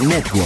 Network.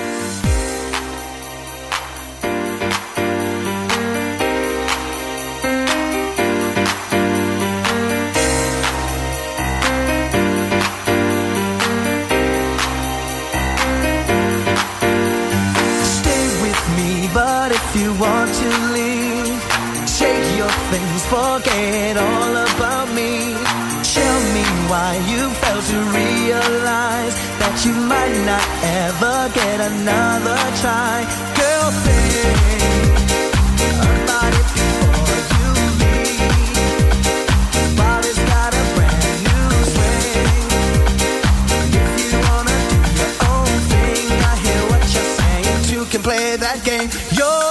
forget all about me. Tell me why you failed to realize that you might not ever get another try. Girl, think about you leave. Body's got a brand new swing. If you wanna do your own thing, I hear what you're saying. Two can play that game you're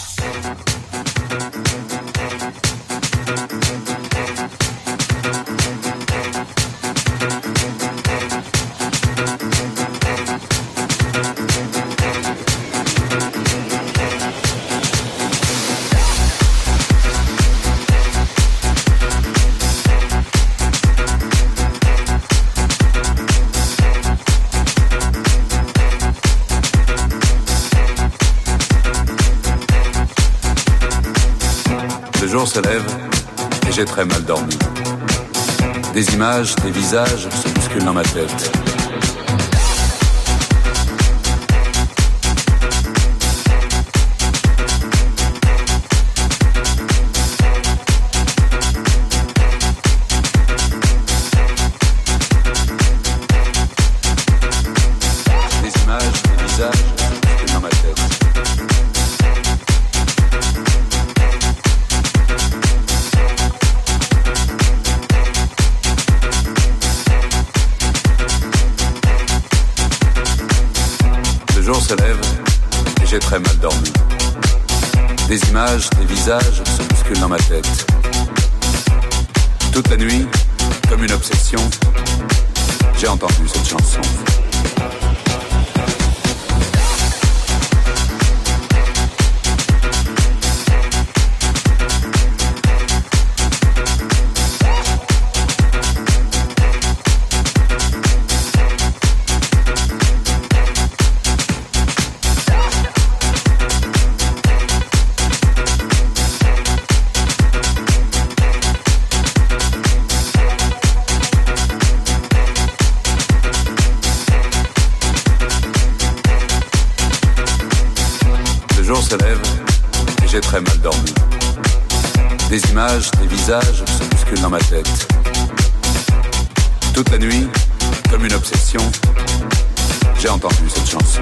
Se lève et j'ai très mal dormi. Des images, des visages se bousculent dans ma tête. Des visages se bousculent dans ma tête. Toute la nuit, comme une obsession, j'ai entendu cette chanson. J'ai très mal dormi. Des images, des visages se bousculent dans ma tête. Toute la nuit, comme une obsession, j'ai entendu cette chanson.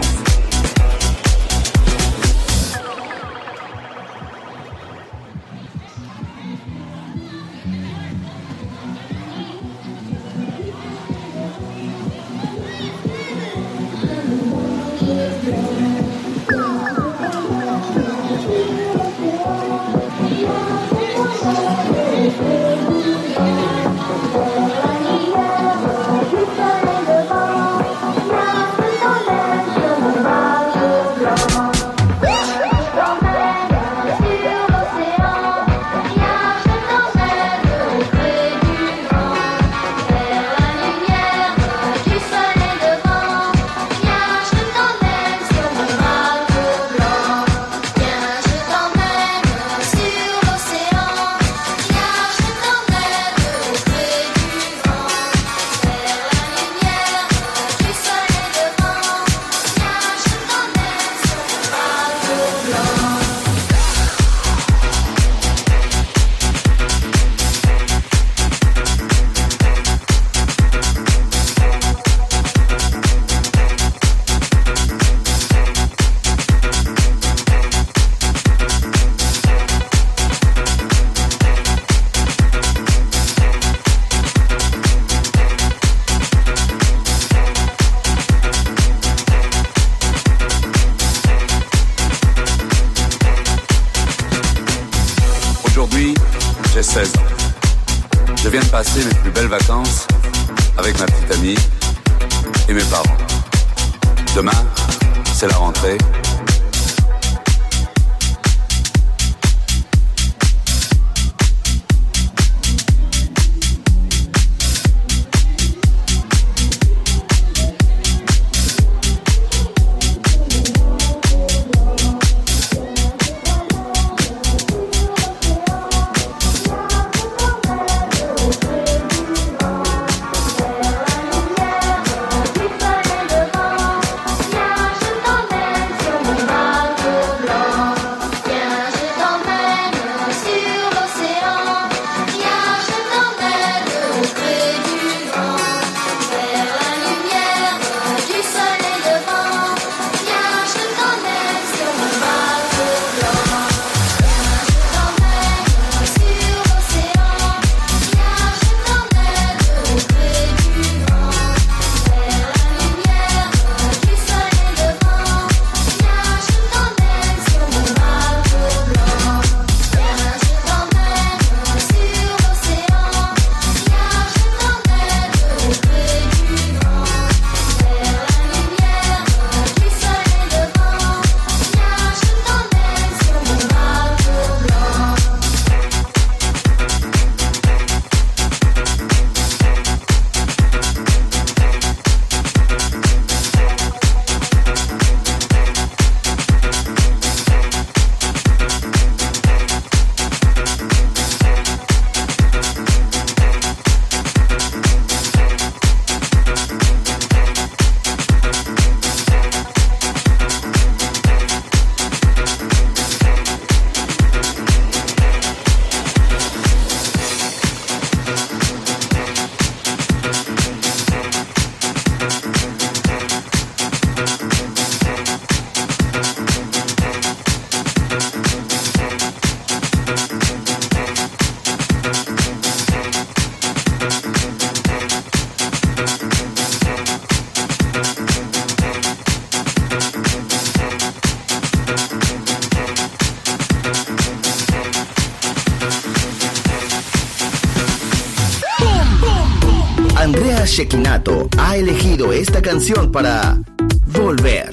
Shekinato ha elegido esta canción para Volver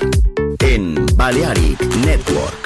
en Balearic Network.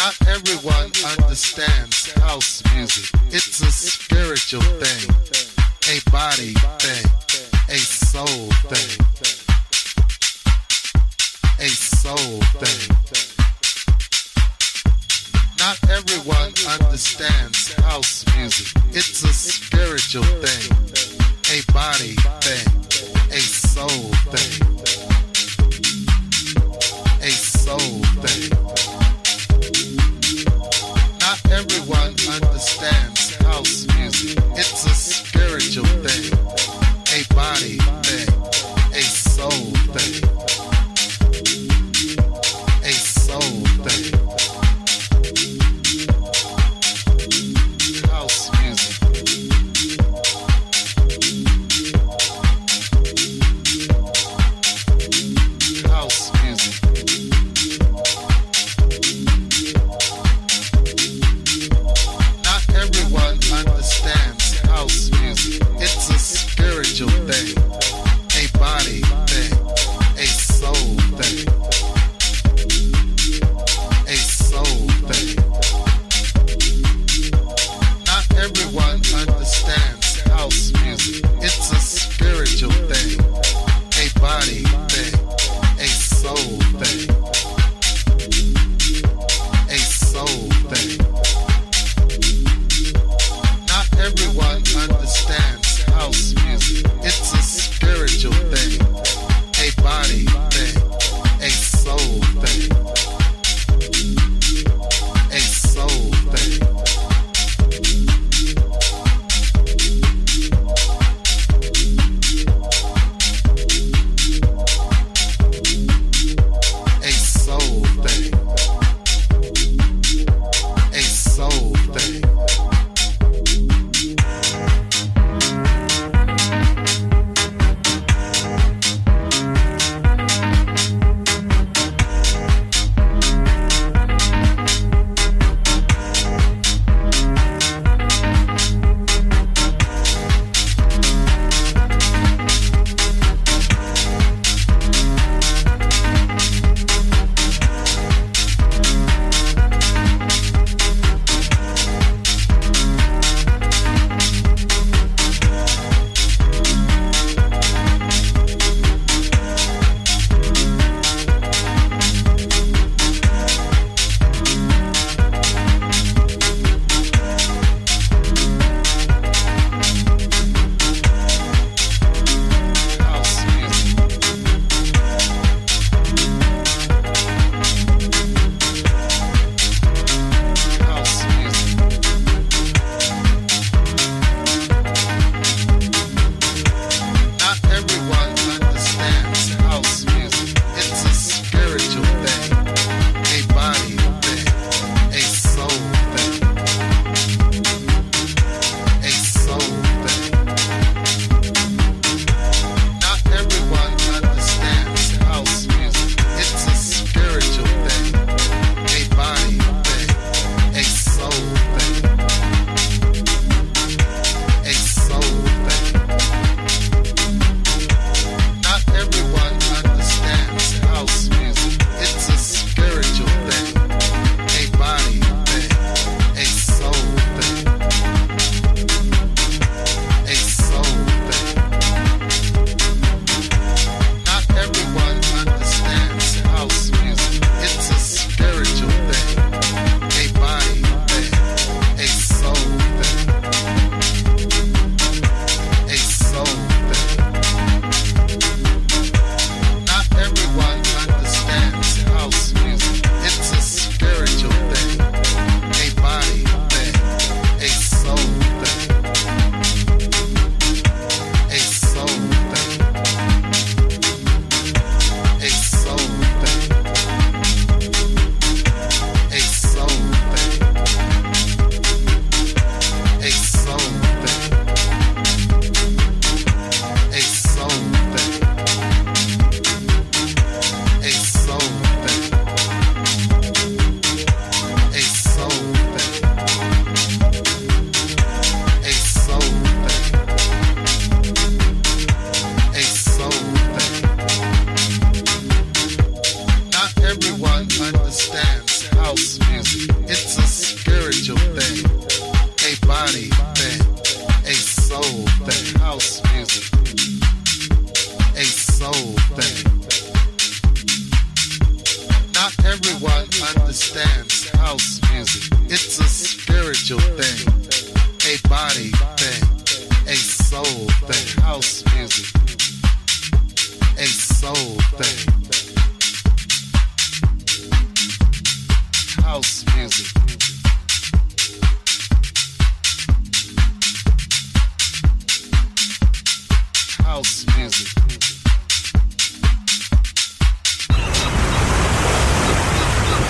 Not everyone understands house music. It's a spiritual thing, a body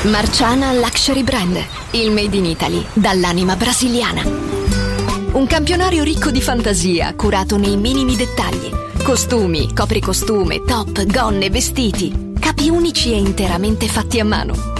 Marciana Luxury Brand, il made in Italy dall'anima brasiliana. Un campionario ricco di fantasia, curato nei minimi dettagli. Costumi, copricostume, top, gonne, vestiti. Capi unici e interamente fatti a mano.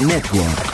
Network.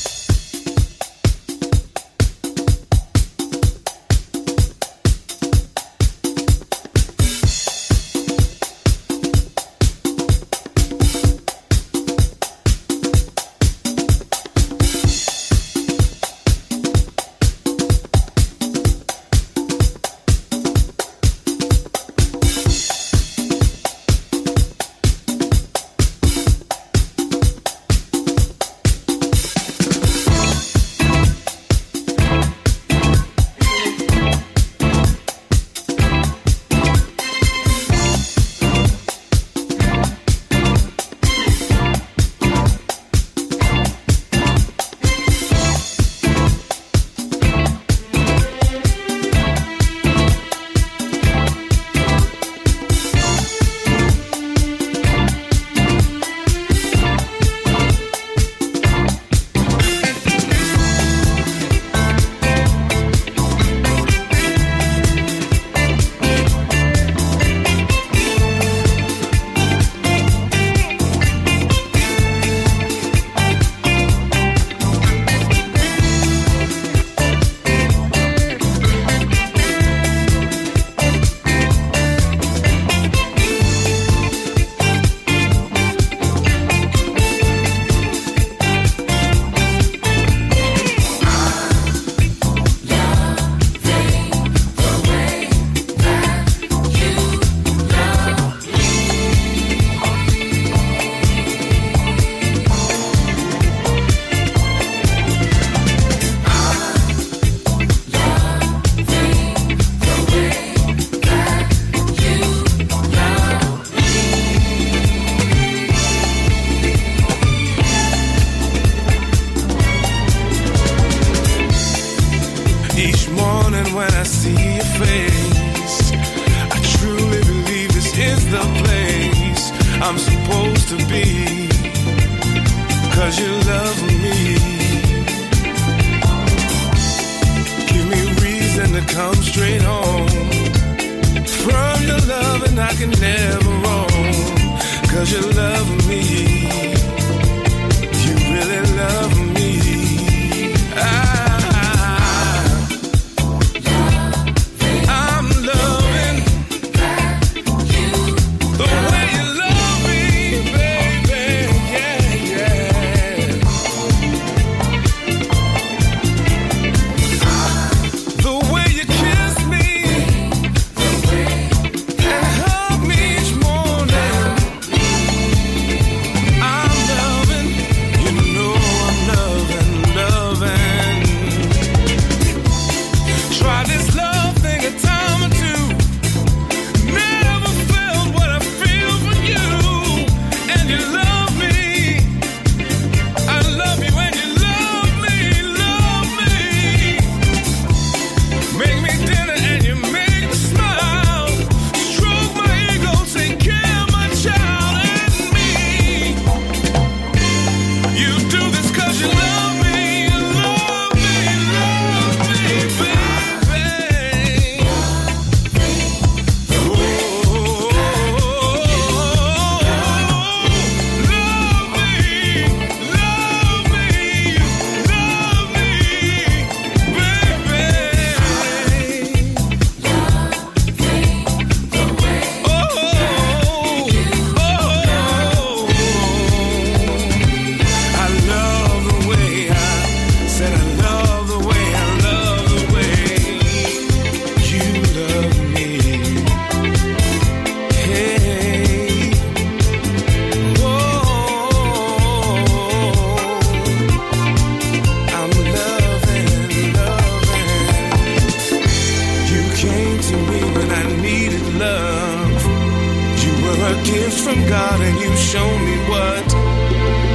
out and you show me what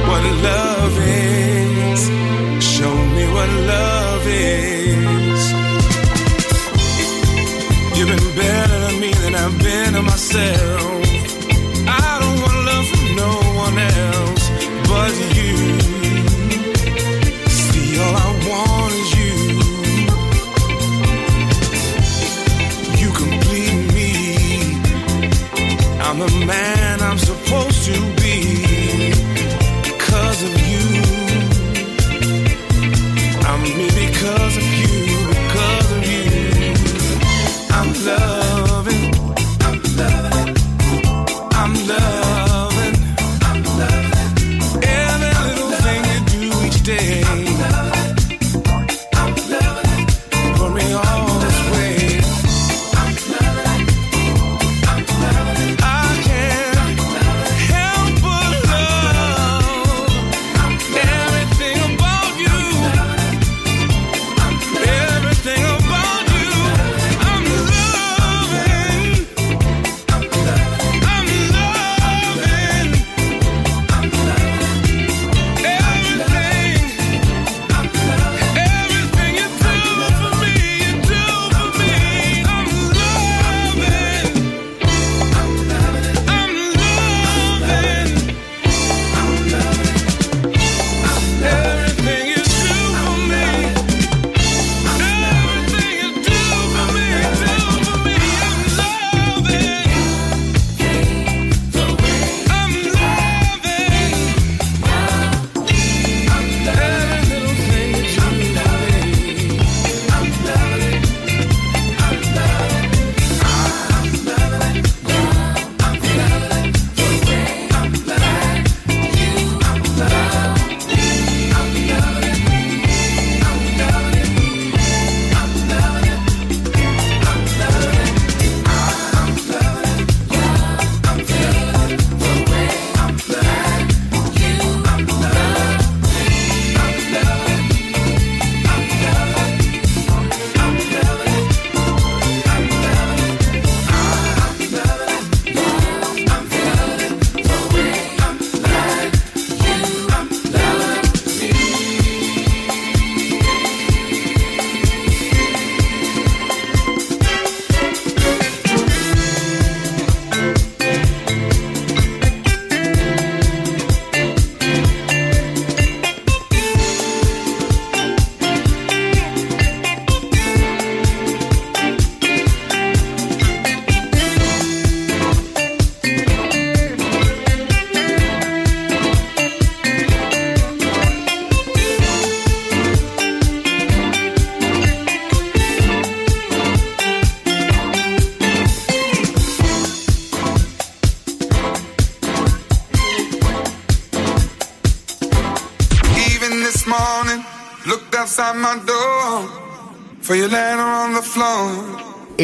what love is. Show me what love is. You've been better to me than I've been to myself.